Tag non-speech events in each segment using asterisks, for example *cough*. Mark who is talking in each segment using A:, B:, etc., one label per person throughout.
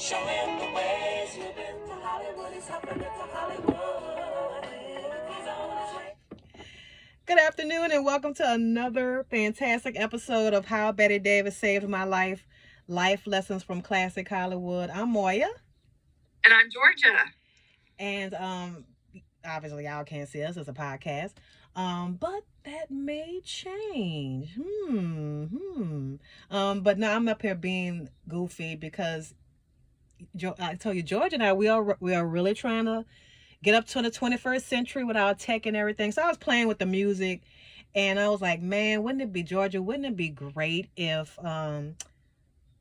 A: Show him the ways you've been to Hollywood. He's hopping into Hollywood. He's on his way.
B: Good afternoon, and welcome to another fantastic episode of How Bette Davis Saved My Life Life Lessons from Classic Hollywood. I'm Moya,
C: And I'm Georgia.
B: and um, obviously, y'all can't see us as a podcast, um, but that may change. Hmm, hmm. Um, but now I'm up here being goofy because Jo- I tell you, George and I, we are we are really trying to get up to the 21st century with our tech and everything. So I was playing with the music and I was like, man, wouldn't it be Georgia? Wouldn't it be great if um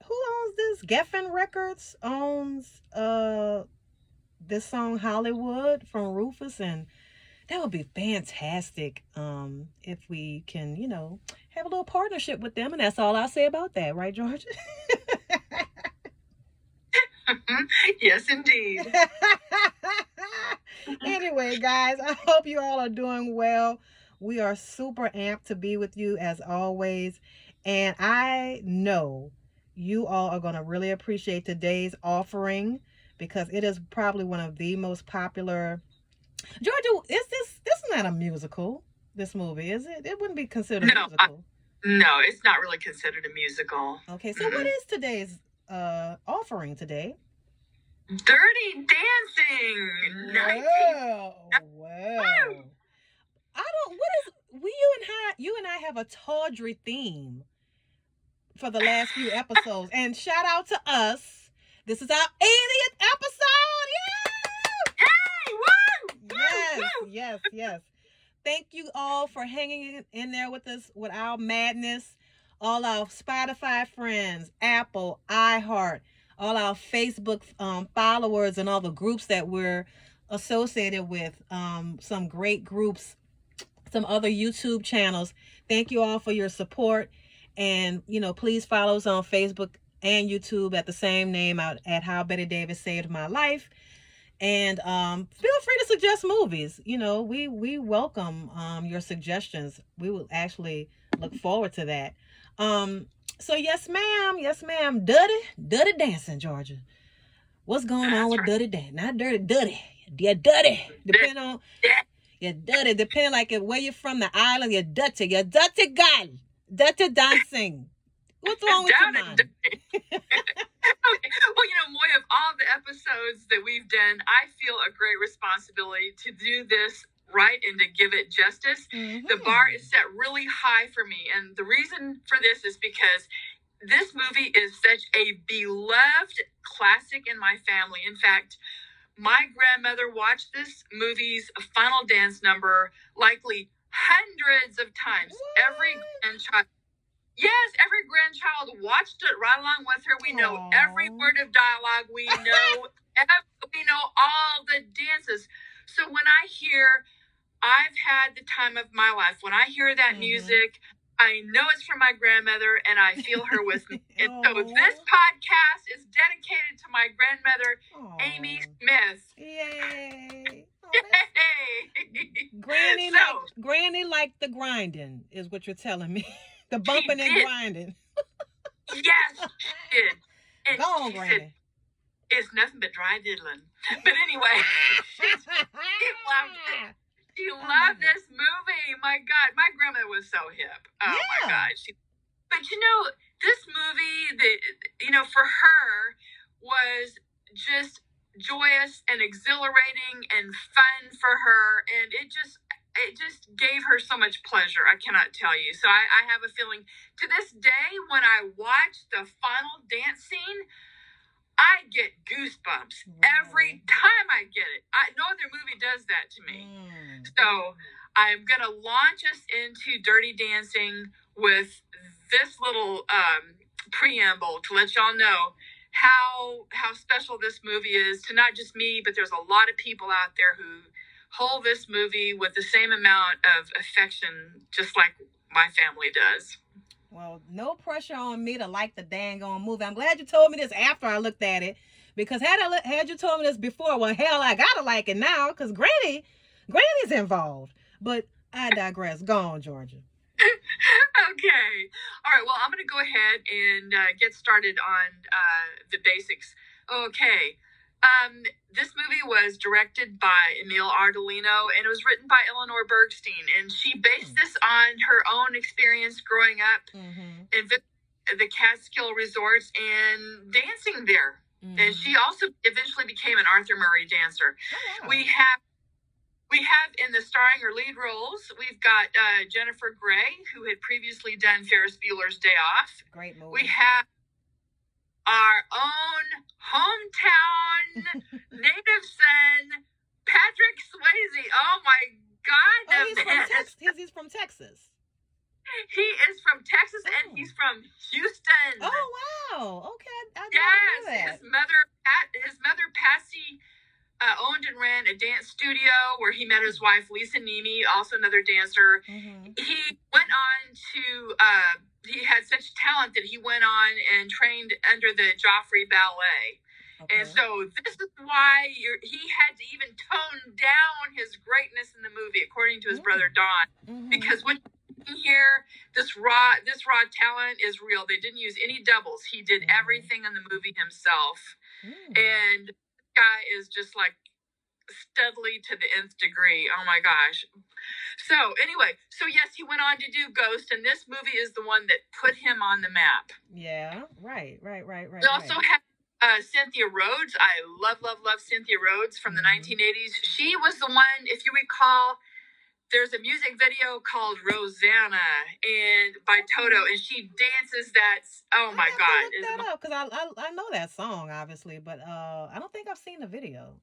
B: who owns this? Geffen Records owns uh this song Hollywood from Rufus and that would be fantastic um if we can, you know, have a little partnership with them and that's all I'll say about that, right, Georgia? *laughs* *laughs*
C: yes, indeed. *laughs*
B: anyway, guys, I hope you all are doing well. We are super amped to be with you as always. And I know you all are going to really appreciate today's offering because it is probably one of the most popular. Georgia, is this this is not a musical? This movie is it? It wouldn't be considered a
C: No, I- No, it's not really considered a musical.
B: Okay, so mm-hmm. what is today's uh offering today?
C: Dirty Dancing.
B: Wow, wow. I don't. What is we? You and I. You and I have a tawdry theme for the last few episodes, and shout out to us. This is our 80th episode.
C: Yay! Woo!
B: Yes,
C: Woo!
B: yes, yes. Thank you all for hanging in- in there with us with our madness. All our Spotify friends, Apple, iHeart, all our Facebook um, followers, and all the groups that we're associated with. Um, some great groups, some other YouTube channels. Thank you all for your support. And, you know, please follow us on Facebook and YouTube at the same name out at How Bette Davis Saved My Life. And um, feel free to suggest movies. You know, we we welcome um, your suggestions. We will actually look forward to that. Um, so yes, ma'am, yes, ma'am. Duddy, Duddy dancing, Georgia. What's going on with Duddy dance? Not dirty, Duddy. Yeah, Duddy. Depending on
C: Yeah.
B: you're dirty. Depending like if where you're from, the island, you're dirty. You're dirty girl. Dirty dancing. What's wrong with you, man? *laughs*
C: okay. Well, you know, Moy, of all the episodes that we've done, I feel a great responsibility to do this right and to give it justice. the
B: Mhm.
C: bar is set really high for me. And the reason for this is because this movie is such a beloved classic in my family. In fact my grandmother watched this movie's final dance number likely hundreds of times. Every grandchild yes every grandchild watched it right along with her. We know every word of dialogue. We *laughs* know ev- we know all the dances. So when i hear I've had the time of my life. When I hear that
B: Mhm.
C: music, I know it's from my grandmother and I feel her with me. *laughs* And so this podcast is dedicated to my grandmother, Amy
B: Aw.
C: Smith.
B: Yay. Oh, *laughs*
C: Yay!
B: Granny
C: So-
B: like Granny like the grinding is what you're telling me. *laughs* the bumping and grinding.
C: yes, she did. And
B: Go on,
C: she said,
B: Granny.
C: it's nothing but dry diddling. But anyway, loved it. She
B: love
C: loved this movie. My God, my grandmother was so hip. Oh
B: Yeah.
C: my God, she. But you know, this movie, the you know, for her was just joyous and exhilarating and fun for her, and it just it just gave her so much pleasure. I cannot tell you. So I, I have a feeling to this day when I watch the final dance scene. I get goosebumps every time I get it. I, no other movie does that to me.
B: Mm.
C: So I'm going to launch us into Dirty Dancing with this little um, preamble to let y'all know how how special this movie is to not just me, but there's a lot of people out there who hold this movie with the same amount of affection, just like my family does.
B: Well, no pressure on me to like the dang on movie. I'm glad you told me this after I looked at it. Because had I had you told me this before, well, hell, I gotta like it now. Because Granny, Granny's involved. But I digress. Go on, Georgia. *laughs*
C: okay. All right. Well, I'm going to go ahead and uh, get started on uh, the basics. Okay. Um, this movie was directed by Emile Ardolino and it was written by Eleanor Bergstein. And she based this on her own experience growing up
B: Mm-hmm.
C: in the Catskill resorts and dancing there. And she also eventually became an Arthur Murray dancer.
B: Oh, wow.
C: We have we have in the starring or lead roles, we've got uh, Jennifer Grey, who had previously done Ferris Bueller's Day Off.
B: great movie.
C: We have our own hometown *laughs* native son, Patrick Swayze. Oh my God,
B: oh, he's from. Texas. He's, he's from Texas.
C: He is from Texas
B: Oh.
C: and he's from Houston.
B: Oh wow. Okay, I,
C: Yes, his mother, his mother Patsy, uh, owned and ran a dance studio where he met his wife Lisa Niemi, also another dancer.
B: Mm-hmm.
C: He went on to. Uh, he had such talent that he went on and trained under the Joffrey Ballet,
B: Okay.
C: and so this is why you're, he had to even tone down his greatness in the movie, according to his
B: Mm.
C: brother Don
B: Mhm.
C: because can hear this raw this raw talent is real they didn't use any doubles he did
B: Mhm.
C: everything in the movie himself
B: Mm.
C: and guy is just like studly to the nth degree oh my gosh so anyway so yes he went on to do ghost and this movie is the one that put him on the map
B: yeah. Right. Right. Right. Right.
C: we also
B: right.
C: have uh, Cynthia Rhodes. I love, love, love Cynthia Rhodes from the
B: Mhm.
C: 1980s. She was the one, if you recall, there's a music video called Rosanna and by Toto, and she dances that. Oh my God!
B: to look that up because I, I I know that song obviously, but uh, I don't think I've seen the video.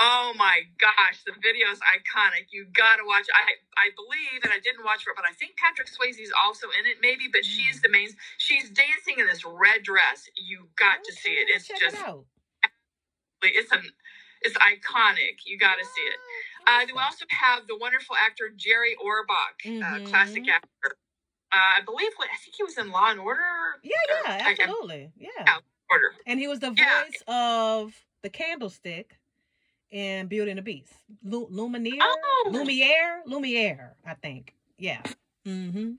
C: Oh my gosh, the video is iconic. You gotta watch. I I believe, and I didn't watch it, but I think Patrick Swayze's also in it, maybe. But she's the main. She's dancing in this red dress. You got to see it. It's just,
B: it
C: it's an, it's iconic. You got to see it. Uh, then we also have the wonderful actor Jerry Orbach, uh,
B: Mhm.
C: classic actor. Uh, I believe what I think he was in Law and Order.
B: Yeah, yeah,
C: I- I-
B: absolutely, yeah.
C: Yeah. Order.
B: And he was the
C: Yeah.
B: voice of the Candlestick in Beauty and the Beast. Lu- Lumiere,
C: Oh.
B: Lumiere, Lumiere, I think. Yeah. Mm-hmm.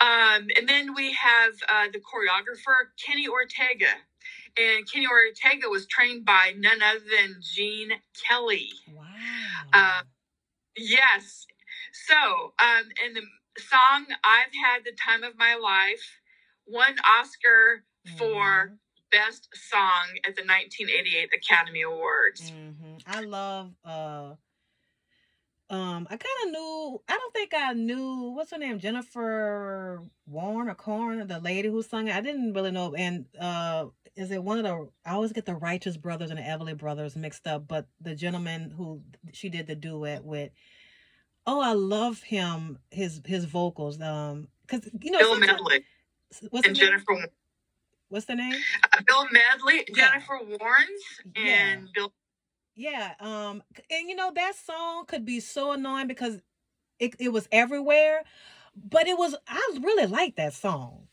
C: Um, and then we have uh, the choreographer Kenny Ortega, and Kenny Ortega was trained by none other than Gene Kelly.
B: Wow.
C: Uh, Yes. So, um, and the song "I've Had the Time of My Life" won Oscar for
B: Mhm.
C: Best Song at the 1988 Academy Awards.
B: hmm I love uh um I kind of knew I don't think I knew what's her name Jennifer Warren or Corn the lady who sung it I didn't really know and uh is it one of the I always get the Righteous Brothers and the Everly Brothers mixed up but the gentleman who she did the duet with oh I love him his his vocals um cuz you know
C: Bill Medley
B: what's
C: and
B: the name?
C: Jennifer.
B: what's the name
C: Uh, Bill Medley,
B: Yeah.
C: Jennifer Warnes, and Bill.
B: Yeah, um, and you know that song could be so annoying because it it was everywhere, but it was I really like that song.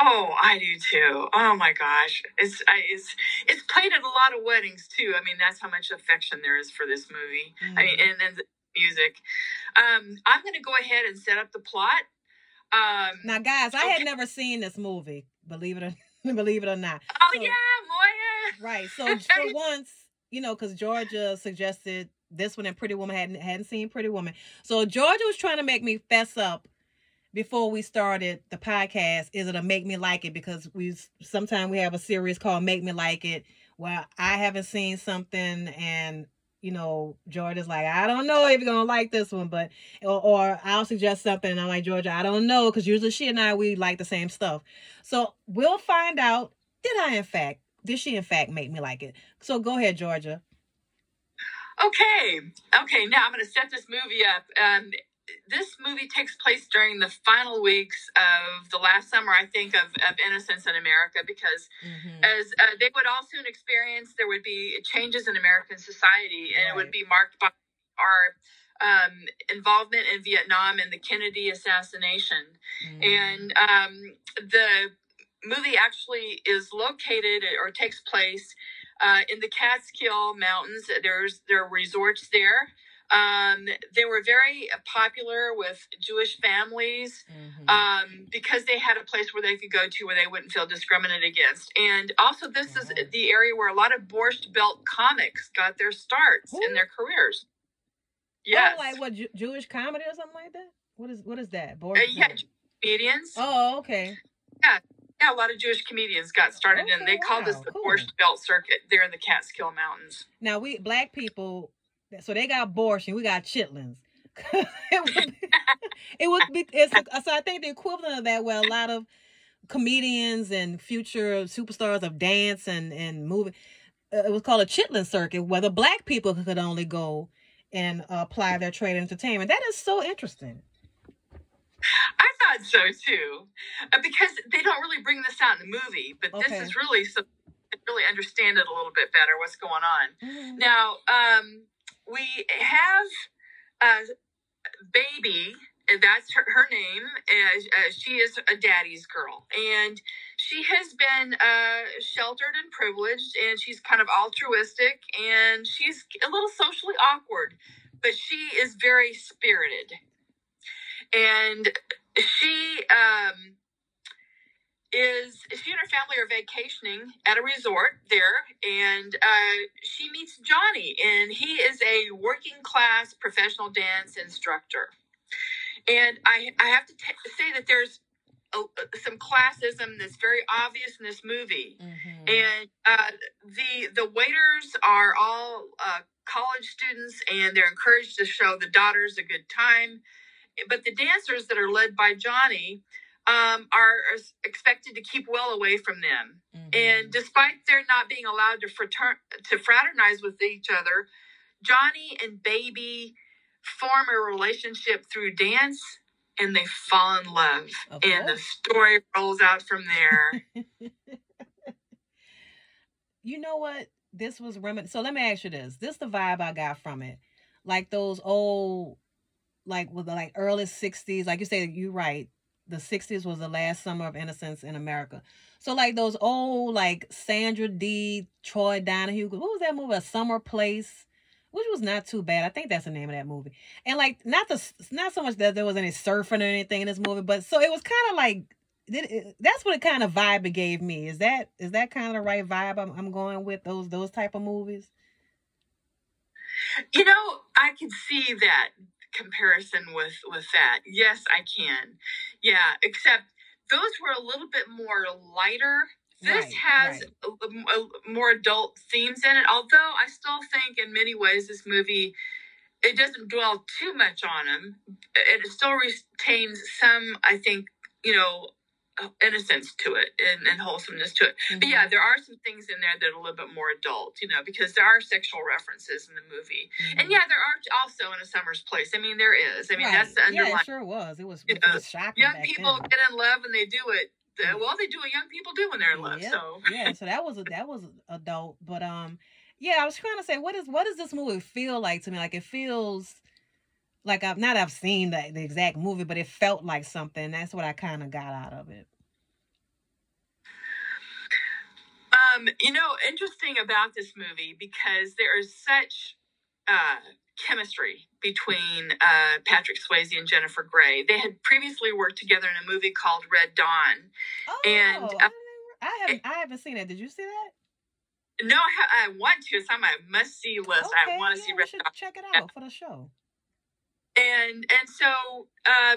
C: Oh, I do too. Oh my gosh, it's I, it's it's played at a lot of weddings too. I mean, that's how much affection there is for this movie. I mean,
B: Mhm.
C: and then the music. Um, I'm going to go ahead and set up the plot. Um,
B: Now, guys, I had never seen this movie. Believe it or *laughs* believe it or not.
C: oh
B: so-
C: yeah, Moya.
B: Right. *laughs* So for once, you know, because Georgia suggested this one and Pretty Woman hadn't hadn't seen Pretty Woman. So Georgia was trying to make me fess up before we started the podcast. Is it a make me like it? Because we sometimes we have a series called Make Me Like It, where I haven't seen something and you know Georgia's like I don't know if you're gonna like this one, but or, or I'll suggest something and I'm like Georgia I don't know because usually she and I we like the same stuff. So we'll find out. Did I in fact? Did she in fact make me like it? So go ahead, Georgia.
C: Okay, okay. Now I'm going to set this movie up. Um, this movie takes place during the final weeks of the last summer, I think, of, of Innocence in America, because
B: Mm-hmm.
C: as uh, they would all soon experience, there would be changes in American society, and it would be marked by our um, involvement in Vietnam and the Kennedy assassination.
B: Mm-hmm.
C: And um, the movie actually is located or takes place uh, in the Catskill Mountains. There's there are resorts there. Um, they were very popular with Jewish families
B: Mhm.
C: um, because they had a place where they could go to where they wouldn't feel discriminated against. And also, this is
B: Mhm.
C: the area where a lot of Borscht Belt comics got their starts
B: Who?
C: in their careers. Yes.
B: Oh, like what Ju- Jewish comedy or something like that? What is what is that?
C: Uh,
B: Boris
C: yeah, comedians.
B: Oh, okay.
C: Yeah, Yeah, a lot of Jewish comedians got started in.
B: Okay,
C: They call this the
B: cool.
C: Borscht Belt Circuit. They're in the Catskill Mountains.
B: Now we black people, so they got and we got chitlins. *laughs* it would be, *laughs* it would be it's so I think the equivalent of that where a lot of comedians and future superstars of dance and and movie uh, it was called a chitlin circuit where the black people could only go and uh, apply their trade in entertainment. That is so interesting.
C: I thought so too, uh, because they don't really bring this out in the movie, but
B: Okay.
C: this is really so really understand it a little bit better what's going on.
B: Mhm.
C: Now, um, we have a baby. and That's her, her name. Uh, she is a daddy's girl, and she has been uh, sheltered and privileged, and she's kind of altruistic, and she's a little socially awkward, but she is very spirited, and she um, is she and her family are vacationing at a resort there and uh, she meets johnny and he is a working class professional dance instructor. And i, I have to t- say that there's a, some classism that's very obvious in this movie.
B: Mhm.
C: and uh, the the waiters are all uh, college students and they're encouraged to show the daughters a good time. But the dancers that are led by johnny um, are expected to keep well away from them
B: Mhm.
C: and despite their not being allowed to fratern- to fraternize with each other johnny and baby form a relationship through dance and they fall in love
B: Of
C: and the story rolls out from there *laughs*
B: you know what? This was reminiscent. So let me ask you this. This the vibe I got from it. Like those old, like with the like early '60s. Like you say, you're right. The '60s was the last summer of innocence in America. So like those old, like Sandra Dee, Troy Donahue. What was that movie? A Summer Place, which was not too bad. I think that's the name of that movie. And like not the not so much that there was any surfing or anything in this movie, but so it was kind of like that's what it kind of vibe it gave me. Is that is that kind of the right vibe I'm, I'm going with those those type of movies?
C: You know, I can see that comparison with with that. Yes, I can. Yeah, except those were a little bit more lighter. This
B: Right,
C: has
B: right.
C: a, a- more adult themes in it. Although I still think, in many ways, this movie it doesn't dwell too much on them. It still retains some, I think, you know, innocence to it and, and wholesomeness to it. But
B: Mm-hmm.
C: yeah, there are some things in there that are a little bit more adult, you know, because there are sexual references in the movie.
B: Mhm.
C: And yeah, there are also in a summer's place. I mean, there is. I mean,
B: Right.
C: that's the
B: yeah,
C: underlying.
B: it sure was. It was, it
C: know,
B: was shocking.
C: young people
B: then.
C: get in love and they do it. uh, Well, they do what young people do when they're in love.
B: Yep.
C: So
B: yeah, so that was a, that was adult, but um, yeah, I was trying to say, what is what does this movie feel like to me? Like it feels like I've not I've seen the, the exact movie, but it felt like something. That's what I kind of got out of it.
C: Um, you know, interesting about this movie because there is such uh, chemistry between uh, Patrick Swayze and Jennifer Grey. They had previously worked together in a movie called Red Dawn.
B: Oh,
C: And,
B: I,
C: uh,
B: I haven't I haven't seen it. Did you see that?
C: No, I, I want to. It's on my must-see list. I want to
B: yeah,
C: see Red
B: should
C: Dawn.
B: check it out for the show.
C: And and so uh,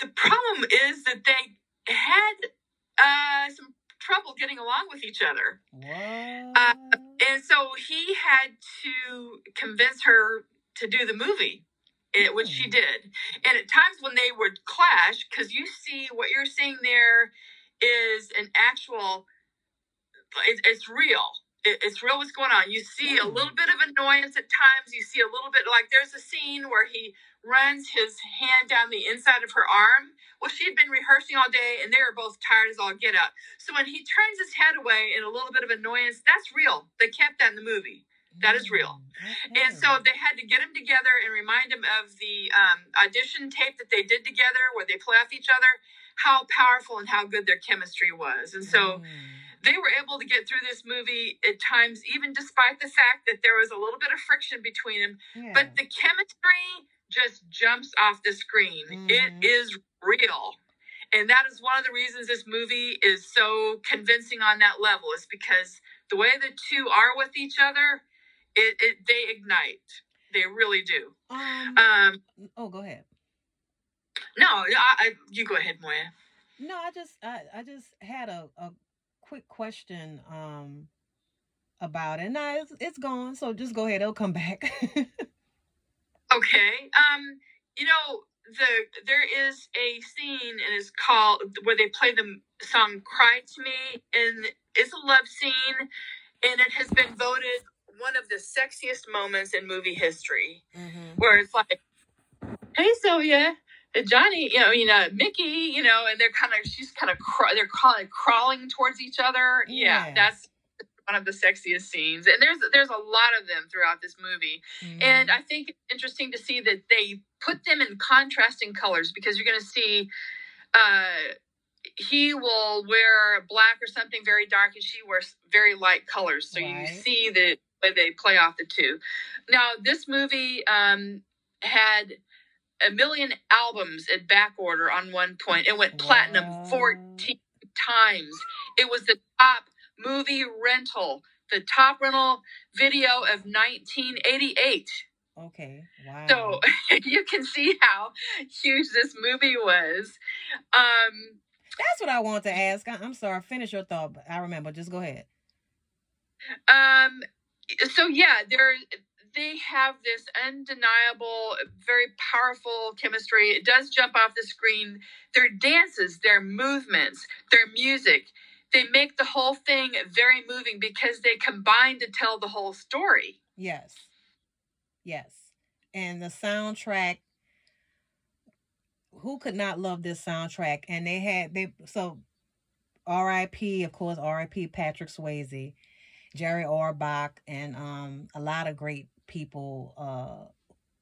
C: the problem is that they had uh, some trouble getting along with each other.
B: What?
C: Uh, And so he had to convince her to do the movie, eh, which she
B: Hmm.
C: did. And at times when they would clash, because you see what you're seeing there is an actual, it, it's real. It, it's real what's going on. You see a little bit of annoyance at times. You see a little bit like there's a scene where he runs his hand down the inside of her arm. Well, she had been rehearsing all day and they were both tired as all get up. So when he turns his head away in a little bit of annoyance, that's real. They kept that in the movie. that is real.
B: Mm,
C: And so they had to get him together and remind him of the um, audition tape that they did together where they play off each other, how powerful and how good their chemistry was. And so
B: Mm.
C: They were able to get through this movie at times, even despite the fact that there was a little bit of friction between them.
B: Yeah.
C: But the chemistry just jumps off the screen. It
B: Mhm.
C: is real. And that is one of the reasons this movie is so convincing on that level, is because the way the two are with each other, it, it they ignite. They really do.
B: um,
C: Um,
B: oh, go ahead.
C: no, I, I, you go ahead, Moya.
B: No, I just I, I just had a, a quick question um about it. Nah, it's it's gone, so just go ahead. It'll come back. *laughs*
C: Okay. Um, you know, the there is a scene and it's called where they play the song "Cry to Me," and it's a love scene, and it has been voted one of the sexiest moments in movie history.
B: Mhm.
C: Where it's like, "Hey, Sylvia." Uh, Johnny, you know, you know, Mickey, you know, and they're kind of, she's kind of, they're kind of crawling towards each other. Yeah,
B: Yes.
C: that's one of the sexiest scenes, and there's there's a lot of them throughout this movie. And
B: Mhm.
C: I think it's interesting to see that they put them in contrasting colors because you're going to see uh, he will wear black or something very dark, and she wears very light colors. So you see the way they play off the two. Now, this movie um, had a million albums in back order on one point. It went platinum
B: Wow.
C: 14 times. It was the top movie rental, the top rental video of 1988.
B: okay. Wow.
C: So *laughs* you can see how huge this movie was. Um,
B: that's what I want to ask. I, I'm sorry. Finish your thought. but I remember. Just go ahead.
C: um, so yeah, there they have this undeniable, very powerful chemistry. It does jump off the screen. Their dances, their movements, their music, they make the whole thing very moving because they combine to tell the whole story.
B: Yes. Yes. And the soundtrack. Who could not love this soundtrack? And they had they so R.I.P. Of course, R.I.P. Patrick Swayze, Jerry Orbach, and um a lot of great people, uh,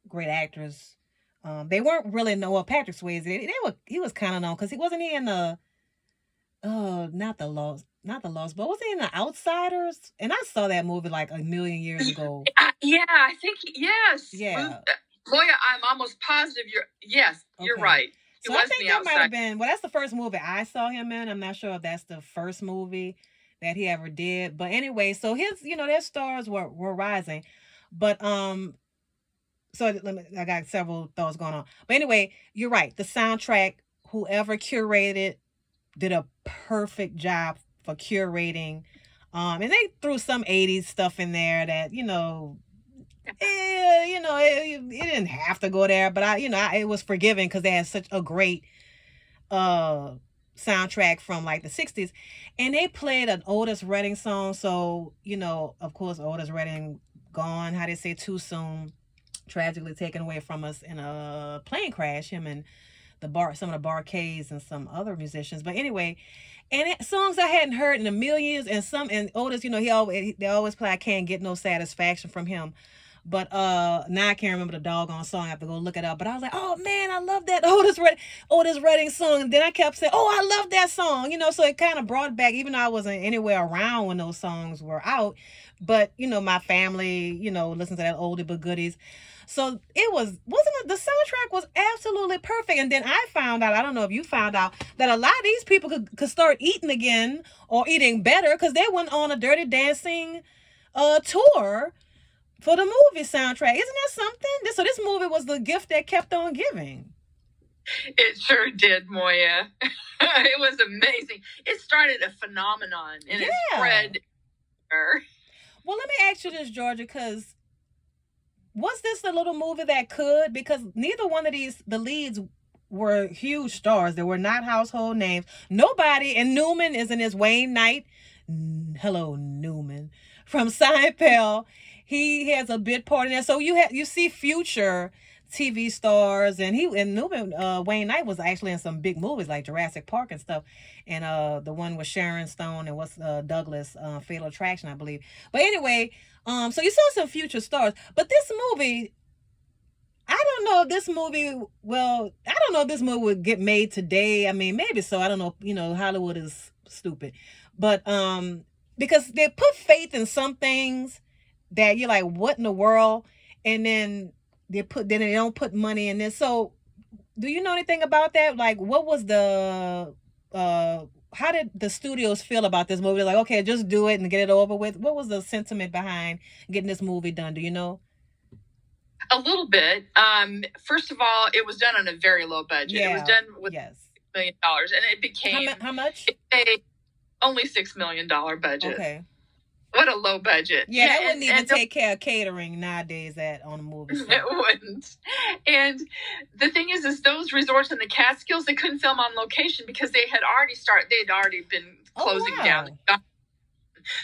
B: great actors. Um, they weren't really know well, Patrick Swayze. They, they were he was kind of known because he wasn't he in the oh not the lost not the lost but was he in the Outsiders? And I saw that movie like a million years *laughs* ago.
C: Uh, yeah, I think yes.
B: Yeah.
C: Move- Moya, I'm almost positive you're. Yes, you're right. He
B: So I think that might have been well. That's the first movie I saw him in. I'm not sure if that's the first movie that he ever did. But anyway, so his you know their stars were were rising, but um, so let me. I got several thoughts going on. But anyway, you're right. The soundtrack, whoever curated, did a perfect job for curating. Um, and they threw some '80s stuff in there that you know *laughs* eh, you know, it, it didn't have to go there, but I, you know, I, it was forgiven because they had such a great uh soundtrack from like the 60s and they played an Otis Redding song so you know of course Otis Redding gone how they say too soon tragically taken away from us in a plane crash him and the bar some of the Bar-Kays and some other musicians but anyway and it, songs I hadn't heard in a million years and some and Otis you know he always they always play I can't get no satisfaction from him but uh now I can't remember the doggone song. I have to go look it up. But I was like, oh man, I love that *laughs* Otis Red Otis Redding song. And then I kept saying, oh, I love that song. You know, so it kind of brought back, even though I wasn't anywhere around when those songs were out. But you know, my family, you know, listened to that oldie but goodies. So it was wasn't it the soundtrack was absolutely perfect. And then I found out, I don't know if you found out, that a lot of these people could, could start eating again or eating better because they went on a dirty dancing uh tour for the movie soundtrack. Isn't that something? This, so this movie was the gift that kept on giving.
C: It sure did, Moya. *laughs* it was amazing. It started a phenomenon and it spread.
B: Well, let me ask you this, Georgia, because was this the little movie that could? Because neither one of these, the leads were huge stars. They were not household names. Nobody, and Newman is in his Wayne Knight. Hello, Newman from *laughs* Seinfeld. He has a bit part in there. So you have you see future TV stars, and he and Newman uh, Wayne Knight was actually in some big movies like Jurassic Park and stuff, and uh the one with Sharon Stone and what's uh, Douglas uh, Fatal Attraction, I believe. But anyway, um, so you saw some future stars, but this movie. I don't know if this movie, well, I don't know if this movie would get made today. I mean, maybe so. I don't know. You know, Hollywood is stupid. but um because they put faith in some things that you're like what in the world and then they put then they don't put money in this. So do you know anything about that? Like what was the uh how did the studios feel about this movie? Like okay just do it and get it over with. What was the sentiment behind getting this movie done? Do you know?
C: A little bit. Um, first of all, it was done on a very low budget. It was done with
B: yes.
C: million dollars, and it
B: how,
C: became
B: mu- how much?
C: a only six million dollar budget.
B: okay
C: What a low budget.
B: yeah, that wouldn't even
C: and
B: take care of catering nowadays at on a movie *laughs* set.
C: It wouldn't. And the thing is, is those resorts in the Catskills they couldn't film on location because they had already started. They had already been
B: Oh,
C: closing
B: wow.
C: down.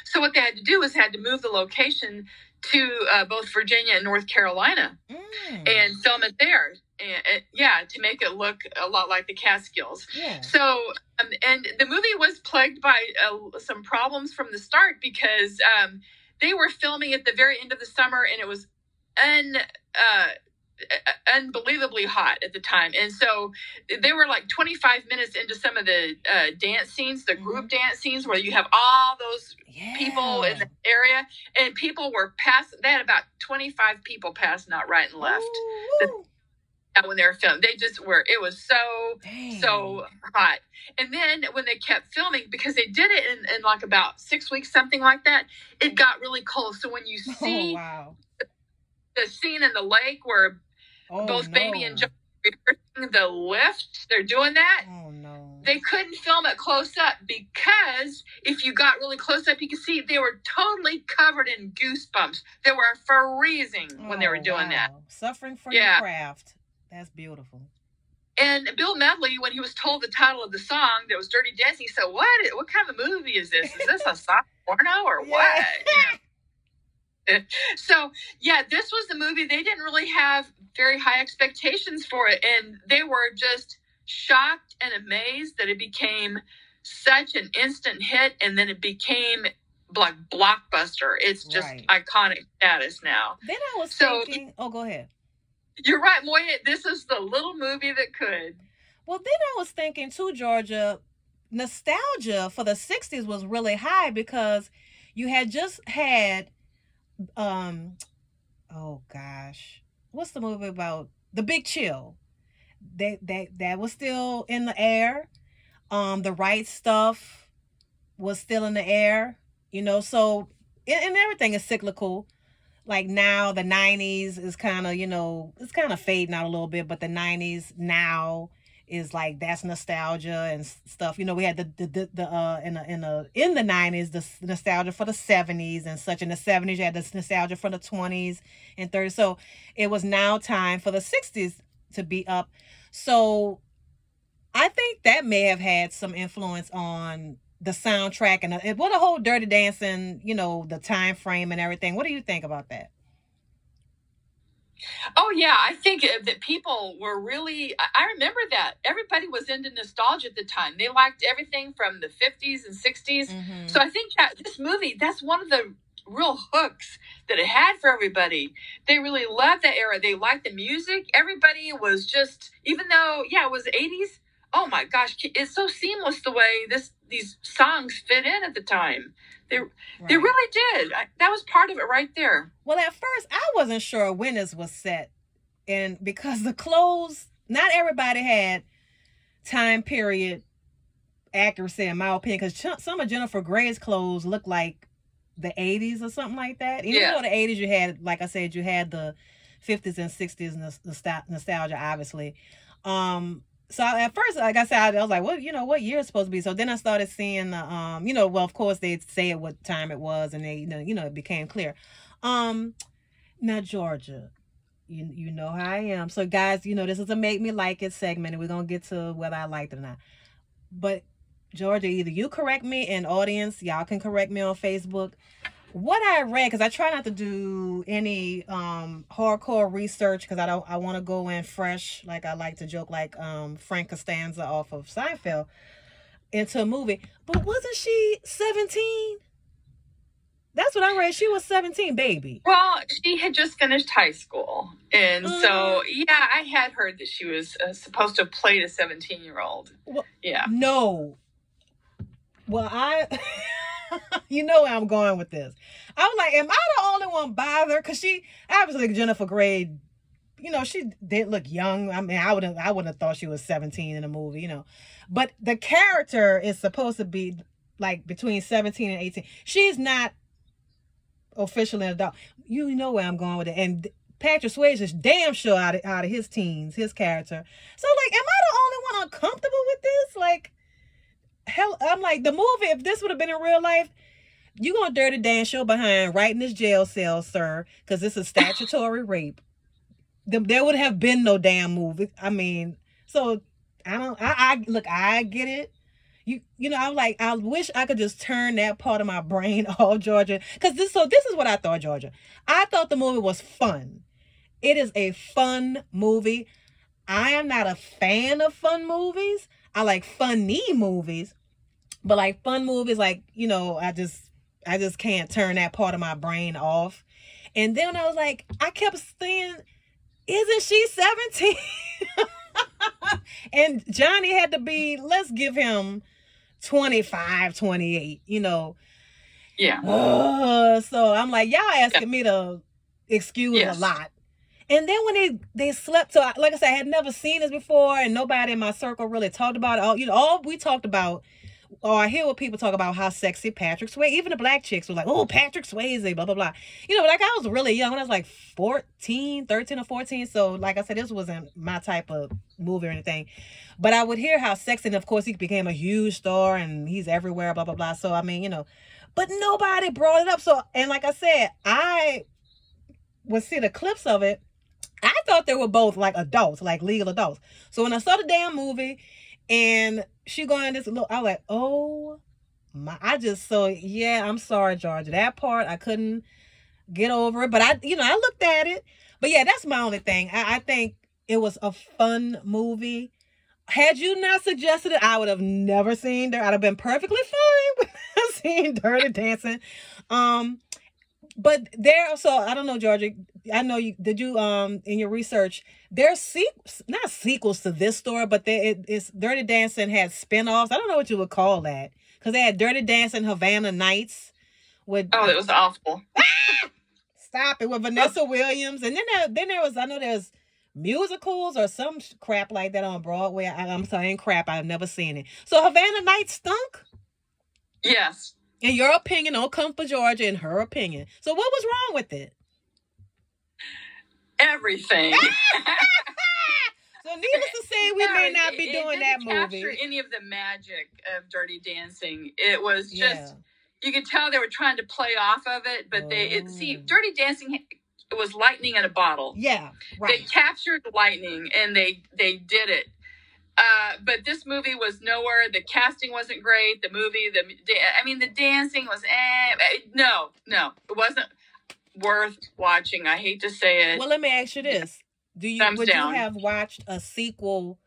C: So what they had to do was had to move the location to uh, both Virginia and North Carolina
B: Mm,
C: and film it there. And, yeah, to make it look a lot like the Catskills.
B: yeah.
C: So, um, and the movie was plagued by uh, some problems from the start because um, they were filming at the very end of the summer and it was un, uh, uh, unbelievably hot at the time. And so they were like 25 minutes into some of the uh, dance scenes, the group dance scenes where you have all those
B: yeah
C: people in the area and people were pass they had about 25 people passing out right and left.
B: Ooh,
C: when they were filming. They just were, it was so
B: dang.
C: so hot. And then when they kept filming, because they did it in, in like about six weeks, something like that, it got really cold. So when you *laughs*
B: oh
C: see
B: wow
C: the scene in the lake where
B: oh,
C: both Baby and
B: no.
C: Joe are rehearsing the lift, they're doing that.
B: oh no
C: They couldn't film it close up because if you got really close up, you could see they were totally covered in goosebumps. They were freezing when they were
B: Oh,
C: doing that.
B: Suffering for
C: Yeah.
B: craft. That's beautiful.
C: And Bill Medley, when he was told the title of the song that was Dirty Dancing, he said, "What? What kind of movie is this? Is this a *laughs* soft porno or what?" You *laughs* know? so yeah, this was the movie. They didn't really have very high expectations for it, and they were just shocked and amazed that it became such an instant hit, and then it became like blockbuster. It's just
B: Right.
C: iconic status now.
B: Then I was
C: So-
B: thinking, oh, go ahead.
C: You're right, Moya. This is the little movie that could.
B: Well, then I was thinking too, Georgia, nostalgia for the 60s was really high because you had just had, um, oh gosh, what's the movie about? The Big Chill. That, that, that was still in the air. Um, the right stuff was still in the air, you know, so, and everything is cyclical like now the 90s is kind of you know it's kind of fading out a little bit but the 90s now is like that's nostalgia and stuff. You know we had the the, the, the uh in the in the in the 90s the nostalgia for the 70s and such. In the 70s you had this nostalgia for the 20s and 30s so it was now time for the 60s to be up. So i think that may have had some influence on the soundtrack and the, what a whole dirty dancing you know the time frame and everything what do you think about that
C: Oh yeah, I think that people were really. I- remember that everybody was into nostalgia at the time. They liked everything from the fifties and 60s
B: Mhm.
C: So I think that this movie, that's one of the real hooks that it had for everybody. They really loved that era. They liked the music. Everybody was just, even though yeah, it was eighties. Oh my gosh, it's so seamless the way this these songs fit in at the time. They they really did. I, that was part of it right there.
B: Well, at first, I wasn't sure when this was set, and because the clothes, not everybody had time period accuracy, in my opinion. Because some of Jennifer Grey's clothes look like the '80s or something like that. Even
C: Yeah.
B: though the '80s, you had, like I said, you had the '50s and '60s nos- nostal- nostalgia, obviously. Um, so I- at first, like I said, I was like, "Well, you know, what year it's supposed to be?" So then I started seeing the, um, you know, well, of course they'd say what time it was, and they, you know, you know, it became clear. Um, now Georgia, you you know how I am. So guys, you know this is a make me like it segment, and we're gonna get to whether I liked it or not. But Georgia, either you correct me, and audience, y'all can correct me on Facebook. What I read, because I try not to do any um hardcore research, because I don't, I want to go in fresh, like I like to joke, like um Frank Costanza off of Seinfeld, into a movie. But wasn't she seventeen? That's what I read. She was seventeen, baby.
C: Well, she had just finished high school. And so, yeah, I had heard that she was uh, supposed to played a 17 year old.
B: Well-
C: Yeah.
B: No. Well, I, *laughs* *laughs* you know where I'm going with this. I was like, am I the only one bothered? Cause she obviously Jennifer Grey, you know, she did look young. I mean, I wouldn't, I wouldn't have thought she was 17 in the movie, you know. But the character is supposed to be like between 17 and 18. She's not officially an adult. You know where I'm going with it. And Patrick Swayze is damn sure out of, out of his teens, his character. So like, am I the only one uncomfortable with this? Like, hell, I'm like the movie. If this would have been in real life, you gonna dirty dance show behind right in this jail cell, sir, because this is *laughs* statutory rape. There, would have been no damn movie. I mean, so I don't. I, I look. I get it. You, you know, I'm like, I wish I could just turn that part of my brain *laughs* off, Georgia. Because this, so this is what I thought, Georgia. I thought the movie was fun. It is a fun movie. I am not a fan of fun movies. I like funny movies, but like fun movies, like you know, I just, I just can't turn that part of my brain off. And then I was like, I kept saying, "Isn't she 17?" *laughs* and Johnny had to be, let's give him 25, 28, you know.
C: Yeah.
B: Uh, so I'm like, y'all asking me to excuse
C: Yes.
B: a lot. And then when they they slept, so I- like I said, I had never seen this before, and nobody in my circle really talked about it. All you know, all we talked about, or I hear what people talk about how sexy Patrick Swayze. Even the black chicks were like, "Oh, Patrick Swayze," blah blah blah. You know, like I was really young when I was like 14, 13 or 14. So, like I said, this wasn't my type of movie or anything. But I would hear how sexy, and of course, he became a huge star, and he's everywhere, blah blah blah. So, I mean, you know, but nobody brought it up. So, and like I said, I would see the clips of it. I thought they were both like adults, like legal adults. So when I saw the damn movie and she going this look, I was like, oh my I just so yeah, I'm sorry, Georgia. That part I couldn't get over it. But I you know, I looked at it. But yeah, that's my only thing. I, I think it was a fun movie. Had you not suggested it, I would have never seen there. I'd have been perfectly fine with *laughs* seeing Dirty Dancing. Um, but there, so I don't know, Georgia. I know you did you um in your research. There's sequels, not sequels to this story, but there it, it's Dirty Dancing had spin-offs. I don't know what you would call that because they had Dirty Dancing Havana Nights with
C: Oh, it was awful.
B: stop it with Vanessa Williams, and then there, then there was I know there's musicals or some crap like that on Broadway. I, I'm sorry, ain't crap. I've never seen it. So Havana Nights stunk.
C: Yes.
B: In your opinion, come for Georgia. In her opinion, so what was wrong with it?
C: Everything. *laughs* *laughs*
B: So needless to say, we
C: No,
B: may not be
C: it
B: doing that
C: didn't capture
B: movie.
C: any of the magic of Dirty Dancing. It was just
B: Yeah.
C: you could tell they were trying to play off of it, but they it see
B: Oh.
C: Dirty Dancing it was lightning in a bottle.
B: Yeah,
C: They
B: right.
C: captured lightning and they they did it. Uh, but this movie was nowhere. The casting wasn't great. The movie, the I mean, the dancing was eh, eh, no, no, it wasn't worth watching. I hate to say it.
B: Well, let me ask you this: Do you
C: Thumbs
B: would
C: down.
B: you have watched a sequel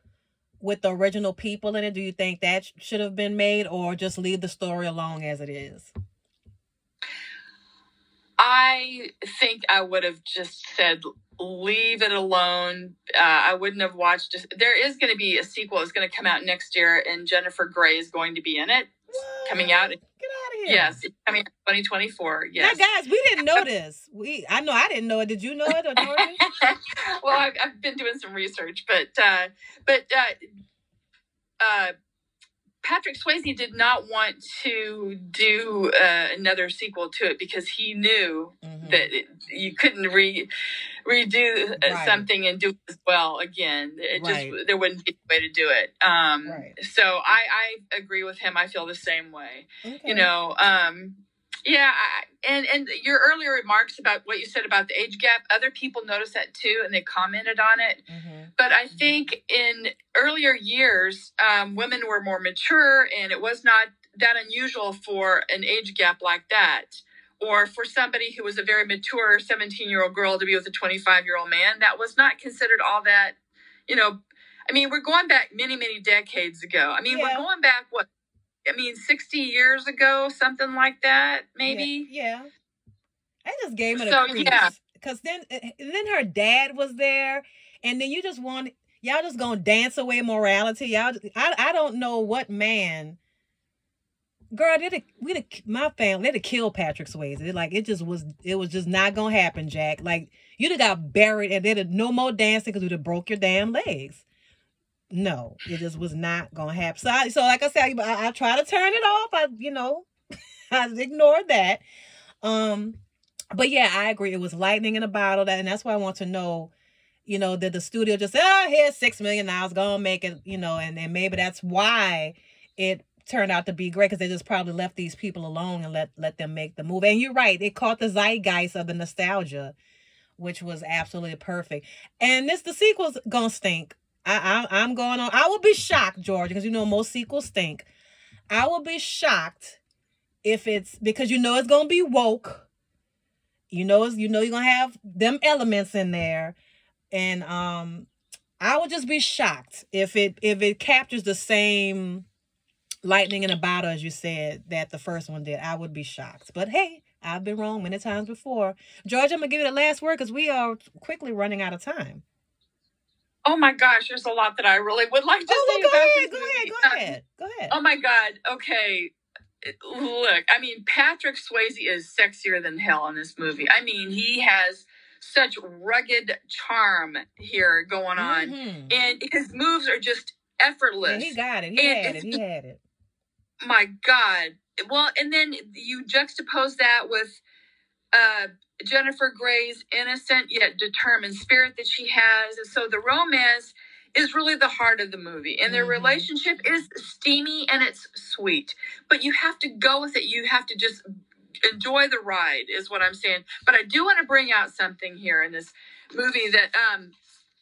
B: with the original people in it? Do you think that sh- should have been made, or just leave the story alone as it is?
C: I think I would have just said leave it alone. Uh, I wouldn't have watched. There is going to be a sequel. It's going to come out next year, and Jennifer Grey is going to be in it. Coming out-
B: Get out of here!
C: Yes, coming out 2024. Yes.
B: Now, guys, we didn't know this. We, I know, I didn't know it. Did you know it, or *laughs*
C: well, I've, I've been doing some research, but uh, but uh, uh, Patrick Swayze did not want to do uh, another sequel to it because he knew
B: Mhm.
C: that it, you couldn't re redo uh,
B: Right.
C: something and do it as well again. It just there wouldn't be a way to do it. Um,
B: Right.
C: So I I agree with him. I feel the same way
B: Okay.
C: you know um yeah I, and and your earlier remarks about what you said about the age gap other people noticed that too and they commented on it
B: Mhm.
C: but i think in earlier years um, women were more mature and it was not that unusual for an age gap like that or for somebody who was a very mature 17 year old girl to be with a 25 year old man that was not considered all that you know i mean we're going back many many decades ago i mean
B: Yeah.
C: we're going back what I mean, 60 years ago, something like that, maybe.
B: Yeah. yeah. I just gave it
C: So,
B: a crease.
C: yeah.
B: Cause then, eh, eh, then her dad was there, and then you just want y'all just gonna dance away morality. Y'all, I I don't know what man girl, they'd have, we'd have, my family, they'd have killed Patrick Swayze. It, like, it just was, it was just not gonna happen, Jack. Like, you'd have got buried and they'd have no more dancing because we'd have broke your damn legs. No, it just was not gonna happen. So, I, so like I said, I, I try to turn it off. I, you know, *laughs* I ignored that. Um, but yeah, I agree. It was lightning in a bottle, that, and that's why I want to know, you know, did the studio just say, "Oh, here's six million dollars, gonna make it," you know, and and maybe that's why it turned out to be great because they just probably left these people alone and let let them make the movie. And you're right, it caught the zeitgeist of the nostalgia, which was absolutely perfect. And this the sequel's gonna stink. I, I I'm going on. I will be shocked, George, because you know most sequels stink. I will be shocked if it's because you know it's gonna be woke. You know, it's, you know you're gonna have them elements in there, and um, I would just be shocked if it if it captures the same lightning in a bottle as you said that the first one did. I would be shocked, but hey, I've been wrong many times before. George, I'm gonna give you the last word because we are quickly running out of time.
C: Oh my gosh, there's a lot that I really would like to
B: Oh,
C: say
B: well, go
C: about
B: ahead,
C: this
B: go
C: movie.
B: ahead, go
C: Um,
B: ahead, go ahead.
C: Oh my god. Okay. Look, I mean, Patrick Swayze is sexier than hell in this movie. I mean, he has such rugged charm here going on,
B: Mhm.
C: and his moves are just
B: Yeah,
C: effortless.
B: he got it. He
C: And
B: had it. He had it.
C: my god well and then you juxtapose that with uh Jennifer Grey's innocent yet determined spirit that she has. And so the romance is really the heart of the movie and their
B: Mhm.
C: relationship is steamy and it's sweet. But you have to go with it. You have to just enjoy the ride is what i'm saying. But i do want to bring out something here in this movie that um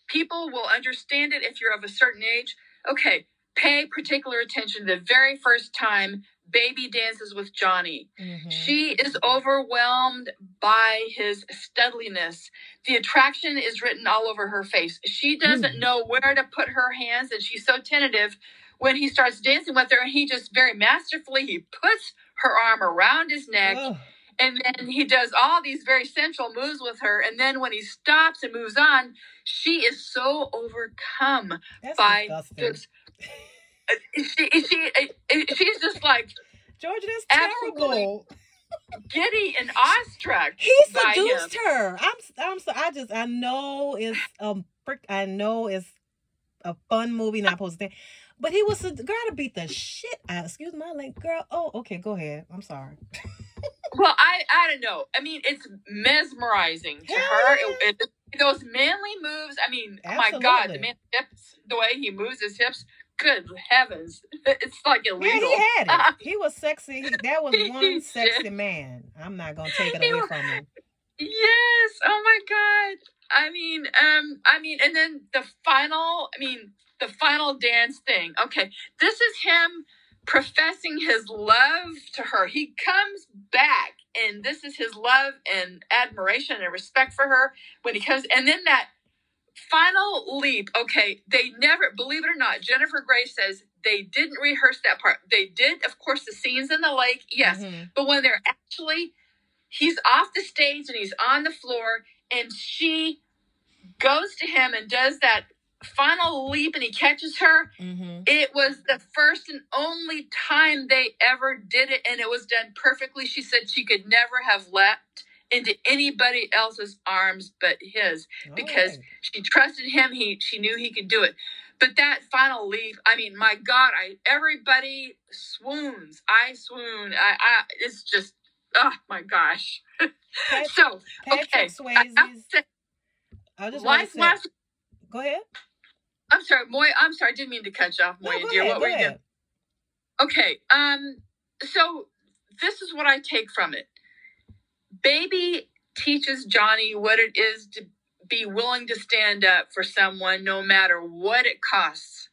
C: people will understand it if you're of a certain age. Okay pay particular attention to the very first time baby dances with johnny
B: Mhm.
C: she is overwhelmed by his studliness. The attraction is written all over her face. She doesn't
B: Mm.
C: know where to put her hands, and she's so tentative when he starts dancing with her. And he just very masterfully he puts her arm around his neck,
B: Ugh.
C: and then he does all these very sensual moves with her. And then when he stops and moves on, she is so overcome
B: That's
C: by
B: disgusting.
C: this. She, she, she's just like
B: George, that's
C: Absolutely
B: terrible.
C: giddy and awestruck.
B: He seduced her. I'm I'm so I just I know it's um frick I know it's a fun movie not supposed to. But he was a girl to beat the shit out. Excuse my language, girl. Oh, okay, go ahead. I'm sorry. *laughs*
C: Well, I I don't know. I mean, it's mesmerizing to her. It, it- those manly moves. I mean, oh my God, the
B: Absolutely.
C: man's hips, the way he moves his hips. Good heavens, *laughs* it's like
B: Yeah,
C: illegal.
B: he had it. *laughs* He was sexy. That was *laughs* one sexy man. I'm not gonna take it away from him.
C: Yes. Oh my God. I mean, um, I mean, and then the final. I mean, the final dance thing. Okay, this is him professing his love to her. He comes back, and this is his love and admiration and respect for her when he comes. And then that final leap. Okay, they never, believe it or not, Jennifer Grey says they didn't rehearse that part. They did, of course, the scenes in the lake. Yes,
B: Mhm.
C: but when they're actually, he's off the stage and he's on the floor, and she goes to him and does that final leap and he catches her.
B: Mhm.
C: It was the first and only time they ever did it, and it was done perfectly. She said she could never have leapt into anybody else's arms but his because
B: Alright.
C: she trusted him. He she knew he could do it. But that final leap, I mean, my God, I everybody swoons. I swoon. I, I it's just oh my gosh. *laughs* So
B: Patrick
C: okay, I,
B: Swayze's. I just want
C: life
B: to say.
C: last.
B: Go ahead.
C: I'm sorry, Moy. I'm sorry. I didn't mean to cut you off,
B: No,
C: Moya
B: go
C: dear.
B: ahead.
C: What were you doing?
B: ahead.
C: Okay. Um. So this is what I take from it. Baby teaches Johnny what it is to be willing to stand up for someone, no matter what it costs.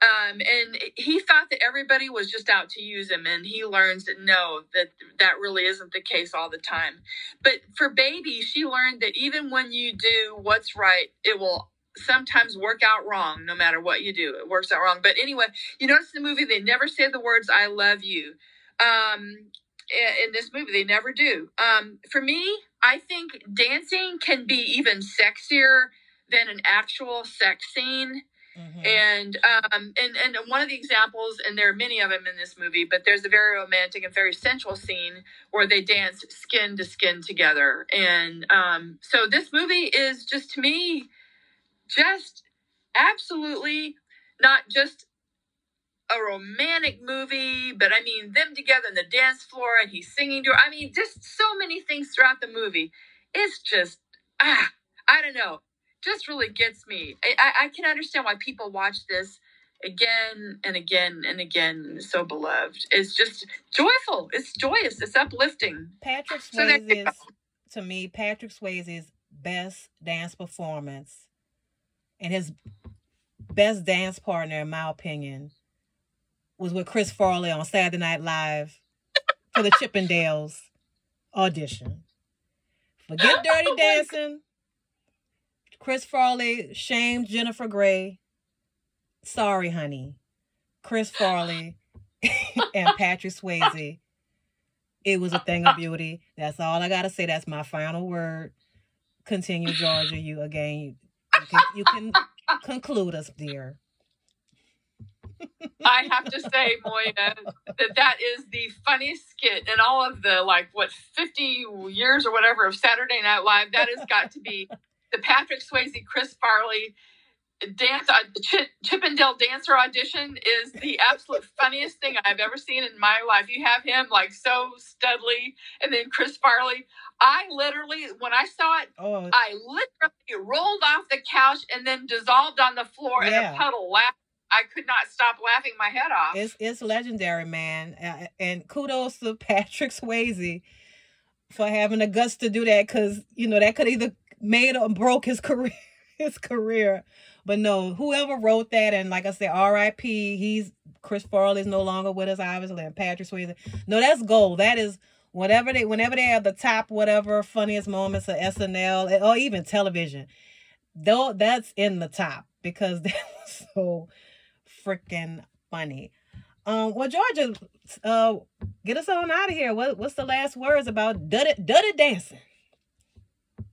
C: Um, and he thought that everybody was just out to use him, and he learns that no, that that really isn't the case all the time. But for baby, she learned that even when you do what's right, it will sometimes work out wrong no matter what you do it works out wrong but anyway you notice in the movie they never say the words i love you um in this movie they never do um for me i think dancing can be even sexier than an actual sex scene
B: Mhm.
C: And um and and one of the examples, and there are many of them in this movie, but there's a very romantic and very sensual scene where they dance skin to skin together. And um so this movie is just to me just absolutely not just a romantic movie, but I mean them together on the dance floor and he's singing to her. I mean, just so many things throughout the movie. It's just ah, I don't know, just really gets me. I, I, I can understand why people watch this again and again and again. So beloved. It's just joyful. It's joyous. It's uplifting.
B: Patrick
C: So you go.
B: Swayze's, to me, Patrick Swayze's best dance performance and his best dance partner, in my opinion, was with Chris Farley on Saturday Night Live for the Chippendales audition. Forget *laughs* oh Dirty
C: Oh
B: Dancing. Chris Farley shamed Jennifer Grey. Sorry, honey. Chris Farley *laughs* and Patrick Swayze. It was a thing of beauty. That's all I gotta say. That's my final word. Continue, Georgia. You again. You, you can, you can conclude us, dear.
C: I have to say, Moya, that that is the funniest skit in all of the like what fifty years or whatever of Saturday Night Live. That has got to be the Patrick Swayze, Chris Farley dance uh, Chip, Chippendale dancer audition is the absolute funniest thing I've ever seen in my life. You have him like so studly, and then Chris Farley. I literally, when I saw it,
B: Oh,
C: I literally rolled off the couch and then dissolved on the floor in
B: Yeah.
C: a puddle. Laugh. I could not stop laughing my head off.
B: it's it's legendary, man. Uh, And kudos to Patrick Swayze for having the guts to do that, because you know that could either made or broke his *laughs* career. His career, but no, whoever wrote that, and like I said, R.I.P. He's Chris Farley's no longer with us, obviously, and Patrick Swayze. No, that's gold. That is whatever they, whenever they have the top, whatever funniest moments of SNL or even television, though that's in the top because *laughs* that was so freaking funny. Um, well, Georgia, uh, get us on out of here. What, what's the last words about Duddy, Duddy dancing?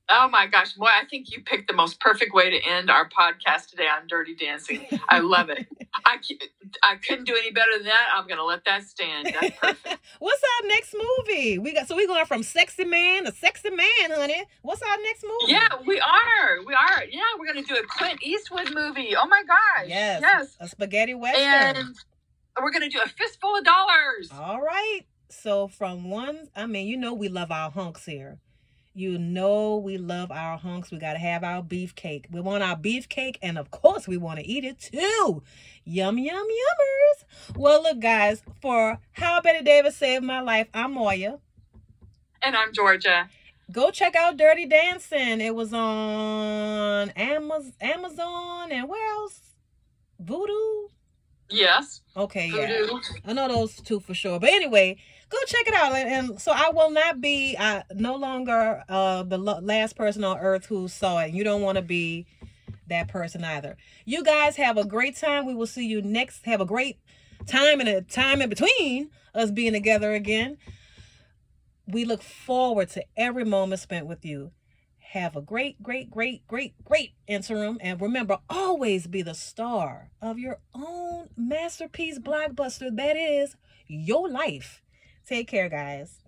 C: Oh my gosh, boy, I think you picked the most perfect way to end our podcast today on Dirty Dancing. I love it. I, I couldn't do any better than that. I'm going to let that stand. That's perfect. *laughs*
B: What's our next movie? We got so we're going from sexy man to sexy man, honey. What's our next movie?
C: Yeah, we are. We are. Yeah, we're going to do a Clint Eastwood movie. Oh my gosh.
B: Yes.
C: Yes.
B: a spaghetti western.
C: And we're going to do a fistful of dollars.
B: All right. So from one, I mean, you know we love our hunks here. You know we love our hunks. We gotta have our beefcake. We want our beefcake, and of course we want to eat it too. Yum yum yummers. Well, look, guys, for how Bette Davis saved my life, I'm Moya.
C: And I'm Georgia.
B: Go check out Dirty Dancing. It was on Amaz- Amazon and where else? Vudu.
C: Yes.
B: Okay, yeah.
C: Vudu.
B: I know those two for sure. But anyway, go check it out. And, and so I will not be uh, no longer uh, the lo- last person on earth who saw it. You don't want to be that person either. You guys have a great time. We will see you next. Have a great time and a time in between us being together again. We look forward to every moment spent with you. Have a great, great, great, great, great interim. And remember, always be the star of your own masterpiece blockbuster that is your life. Take care, guys.